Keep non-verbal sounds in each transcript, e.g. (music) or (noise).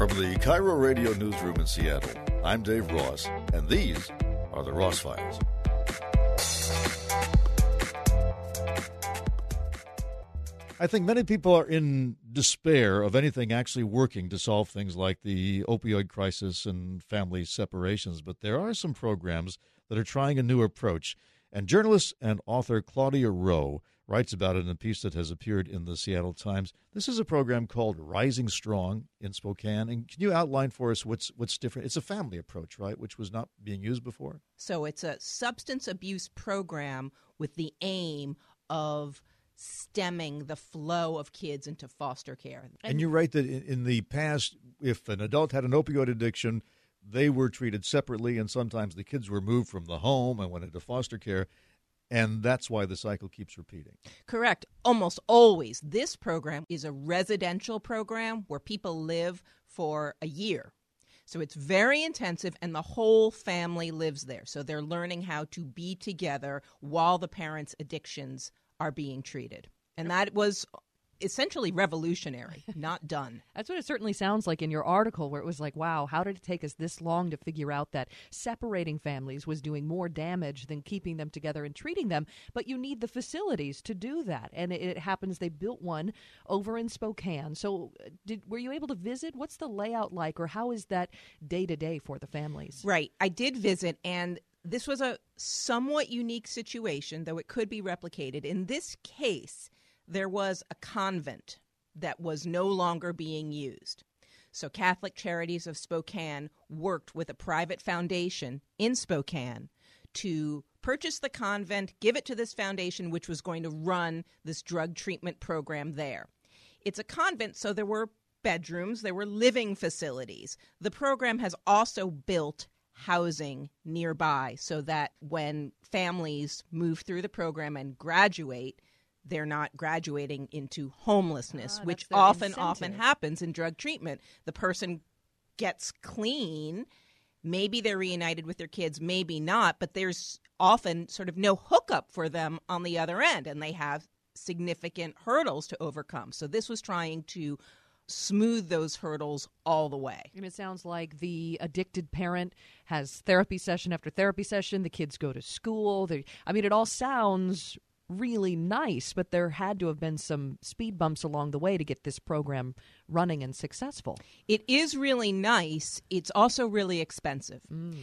From the KIRO Radio Newsroom in Seattle, I'm Dave Ross, and these are the Ross Files. I think many people are in despair of anything actually working to solve things like the opioid crisis and family separations, but there are some programs that are trying a new approach. And journalist and author Claudia Rowe writes about it in a piece that has appeared in the Seattle Times. This is a program called Rising Strong in Spokane. And can you outline for us what's what's different? It's a family approach, right, which was not being used before. So it's a substance abuse program with the aim of stemming the flow of kids into foster care. And, and you're right that in, in the past, if an adult had an opioid addiction, they were treated separately, and sometimes the kids were moved from the home and went into foster care. And that's why the cycle keeps repeating. Correct. Almost always. This program is a residential program where people live for a year. So it's very intensive, and the whole family lives there. So they're learning how to be together while the parents' addictions are being treated. And that was essentially revolutionary, not done. (laughs) That's what it certainly sounds like in your article, where it was like, wow, how did it take us this long to figure out that separating families was doing more damage than keeping them together and treating them? But you need the facilities to do that. And it, it happens they built one over in Spokane. So, uh, did were you able to visit? What's the layout like, or how is that day to day for the families? Right. I did visit, and this was a somewhat unique situation, though it could be replicated. In this case, there was a convent that was no longer being used. So, Catholic Charities of Spokane worked with a private foundation in Spokane to purchase the convent, give it to this foundation, which was going to run this drug treatment program there. It's a convent, so there were bedrooms, there were living facilities. The program has also built housing nearby so that when families move through the program and graduate, they're not graduating into homelessness, ah, which often incentive. often happens in drug treatment. The person gets clean, maybe they're reunited with their kids, maybe not, but there's often sort of no hookup for them on the other end and they have significant hurdles to overcome. So this was trying to smooth those hurdles all the way. And it sounds like the addicted parent has therapy session after therapy session. The kids go to school. They, I mean, it all sounds really nice, but there had to have been some speed bumps along the way to get this program running and successful. It is really nice. It's also really expensive. Mm.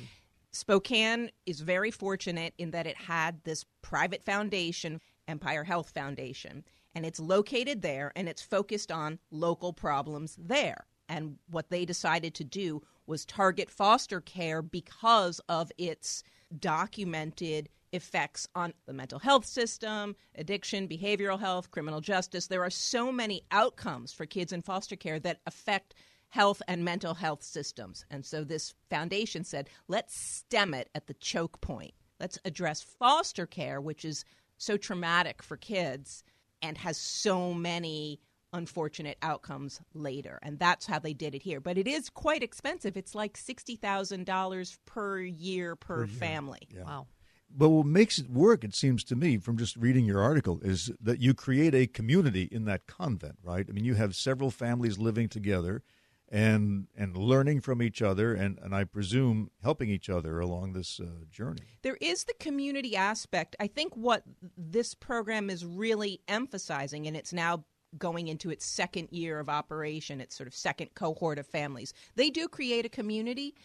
Spokane is very fortunate in that it had this private foundation, Empire Health Foundation, and it's located there and it's focused on local problems there. And what they decided to do was target foster care because of its documented effects on the mental health system, addiction, behavioral health, criminal justice. There are so many outcomes for kids in foster care that affect health and mental health systems. And so this foundation said, let's stem it at the choke point. Let's address foster care, which is so traumatic for kids and has so many unfortunate outcomes later. And that's how they did it here. But it is quite expensive. It's like $60,000 per year per, per year. family. Yeah. Wow. But what makes it work, it seems to me, from just reading your article, is that you create a community in that convent, right? I mean, you have several families living together and and learning from each other and, and I presume helping each other along this uh, journey. There is the community aspect. I think what this program is really emphasizing, and it's now going into its second year of operation, its sort of second cohort of families. They do create a community.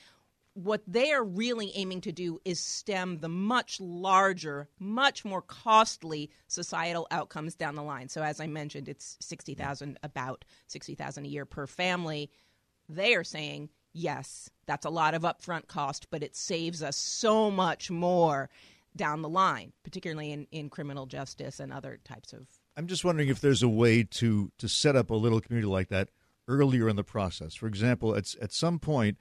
What they are really aiming to do is stem the much larger, much more costly societal outcomes down the line. So, as I mentioned, it's sixty thousand, about sixty thousand a year per family they are saying, yes, that's a lot of upfront cost, but it saves us so much more down the line, particularly in, in criminal justice and other types of. I'm just wondering if there's a way to to set up a little community like that earlier in the process. For example, at at some point,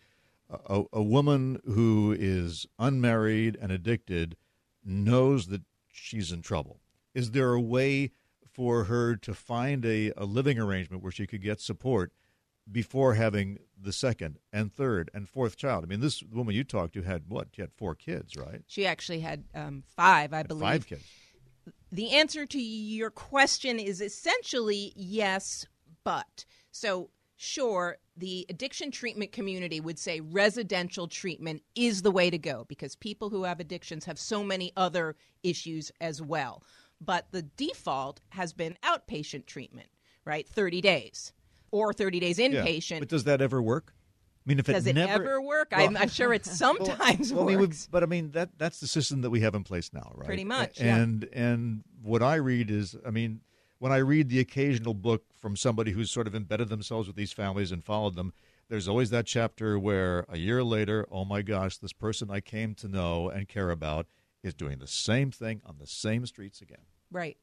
a, a woman who is unmarried and addicted knows that she's in trouble. Is there a way for her to find a, a living arrangement where she could get support before having the second and third and fourth child. I mean, this woman you talked to had what? She had four kids, right? She actually had um, five, I had believe. Five kids. The answer to your question is essentially yes, but. So, sure, the addiction treatment community would say residential treatment is the way to go because people who have addictions have so many other issues as well. But the default has been outpatient treatment, right? 30 days or 30 days inpatient. Yeah. But does that ever work? I mean, if it Does it, never, ever work? Well- I'm, I'm sure it (laughs) sometimes well, I mean, works. but I mean that that's the system that we have in place now, right? Pretty much, A- yeah. And and what I read is, I mean, when I read the occasional book from somebody who's sort of embedded themselves with these families and followed them, there's always that chapter where a year later, oh my gosh, this person I came to know and care about is doing the same thing on the same streets again. Right.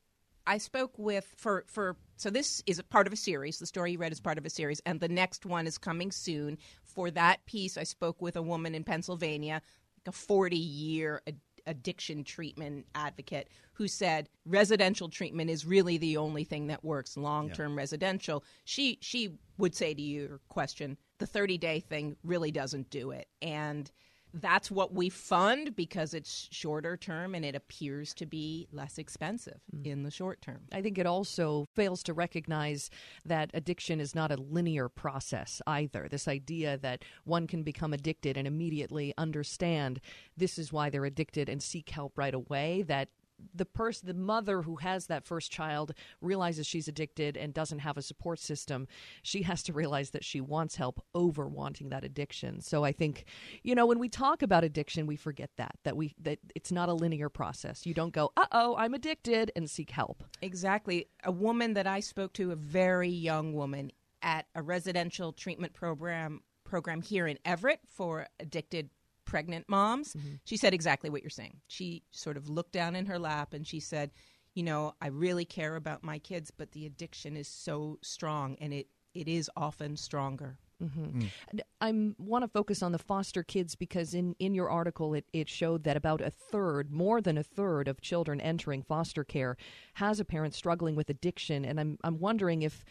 I spoke with for for so this is a part of a series. The story you read is part of a series, and the next one is coming soon. For that piece, I spoke with a woman in Pennsylvania, like a forty year addiction treatment advocate, who said residential treatment is really the only thing that works. Long term residential. She she would say to your question, the thirty day thing really doesn't do it, and that's what we fund because it's shorter term and it appears to be less expensive hmm. in the short term. I think it also fails to recognize that addiction is not a linear process either. This idea that one can become addicted and immediately understand this is why they're addicted and seek help right away, that the person the mother who has that first child realizes she's addicted and doesn't have a support system she has to realize that she wants help over wanting that addiction. So i think you know when we talk about addiction we forget that that we that it's not a linear process. You don't go uh-oh i'm addicted and seek help. Exactly. A woman that I spoke to, a very young woman at a residential treatment program program here in Everett for addicted pregnant moms. Mm-hmm. She said exactly what you're saying. She sort of looked down in her lap and she said, "You know, I really care about my kids, but the addiction is so strong and it it is often stronger." Mm-hmm. Mm. And I want to focus on the foster kids because in, in your article it, it showed that about a third, more than a third of children entering foster care has a parent struggling with addiction. And I'm, I'm wondering if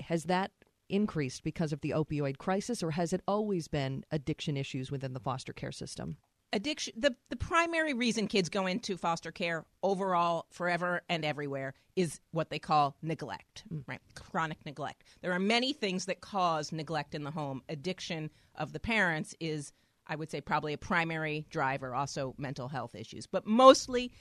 has that increased because of the opioid crisis or has it always been addiction issues within the foster care system? addiction the, the primary reason kids go into foster care overall forever and everywhere is what they call neglect mm. right? Chronic neglect. There are many things that cause neglect in the home. Addiction of the parents is i would say probably a primary driver also mental health issues but mostly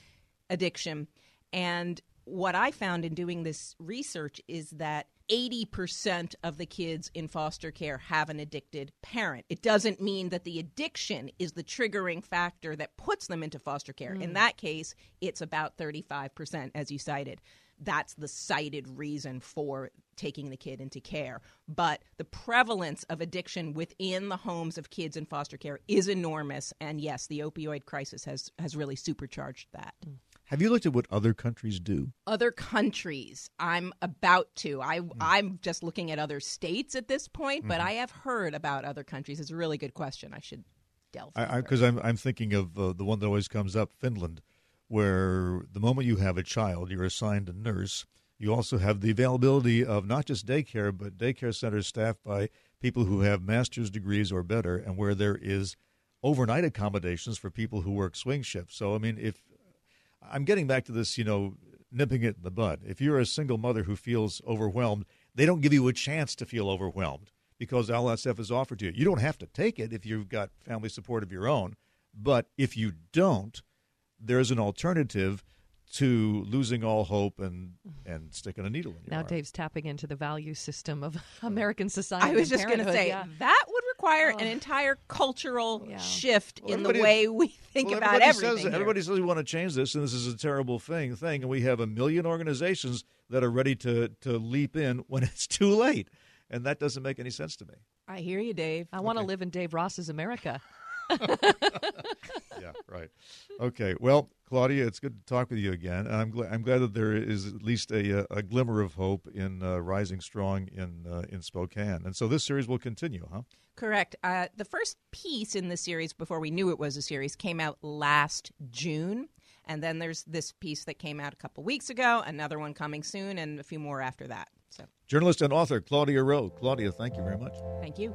addiction. And what i found in doing this research is that 80% of the kids in foster care have an addicted parent. It doesn't mean that the addiction is the triggering factor that puts them into foster care. In hmm. that case, it's about 35%, as you cited. That's the cited reason for taking the kid into care. But the prevalence of addiction within the homes of kids in foster care is enormous. And yes, the opioid crisis has, has really supercharged that hmm. Have you looked at what other countries do? other countries i'm about to i i'm just looking at other states at this point but i have heard about other countries it's a really good question i should delve. Because I'm I'm thinking of uh, the one that always comes up, Finland, where the moment you have a child, you're assigned a nurse. You also have the availability of not just daycare, but daycare centers staffed by people who have master's degrees or better, and where there is overnight accommodations for people who work swing shifts. So, I mean, if I'm getting back to this, you know, nipping it in the bud. If you're a single mother who feels overwhelmed, they don't give you a chance to feel overwhelmed because all that stuff is offered to you. You don't have to take it if you've got family support of your own, but if you don't, there's an alternative to losing all hope and and sticking a needle in your Now arm. Dave's tapping into the value system of (laughs) American society. i was just going to say yeah. that would require Oh. an entire cultural Yeah. shift Well, in the way we think Well, about everybody everything Says, here. everybody says we want to change this, and this is a terrible thing. Thing, and we have a million organizations that are ready to to leap in when (laughs) it's too late, and that doesn't make any sense to me. i hear you dave I want to live in Dave Ross's America. (laughs) yeah, right. Okay. Well, Claudia, it's good to talk with you again, and I'm glad I'm glad that there is at least a uh, a glimmer of hope in uh, rising strong in uh, in Spokane, and so this series will continue, huh? Correct. Uh, the first piece in the series, before we knew it was a series, came out last June. And then there's this piece that came out a couple weeks ago, another one coming soon, and a few more after that. So Journalist and author Claudia Rowe. Claudia, thank you very much. thank you.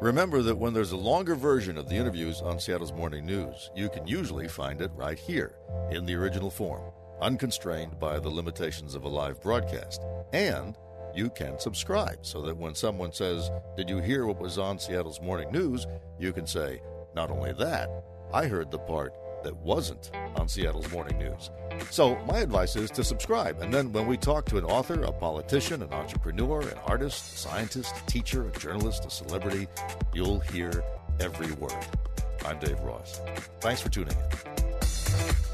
Remember that when there's a longer version of the interviews on Seattle's Morning News, you can usually find it right here in the original form, unconstrained by the limitations of a live broadcast. And you can subscribe so that when someone says, Did you hear what was on Seattle's morning news? you can say, Not only that, I heard the part that wasn't on Seattle's morning news. So, my advice is to subscribe. And then when we talk to an author, a politician, an entrepreneur, an artist, a scientist, a teacher, a journalist, a celebrity, you'll hear every word. I'm Dave Ross. Thanks for tuning in.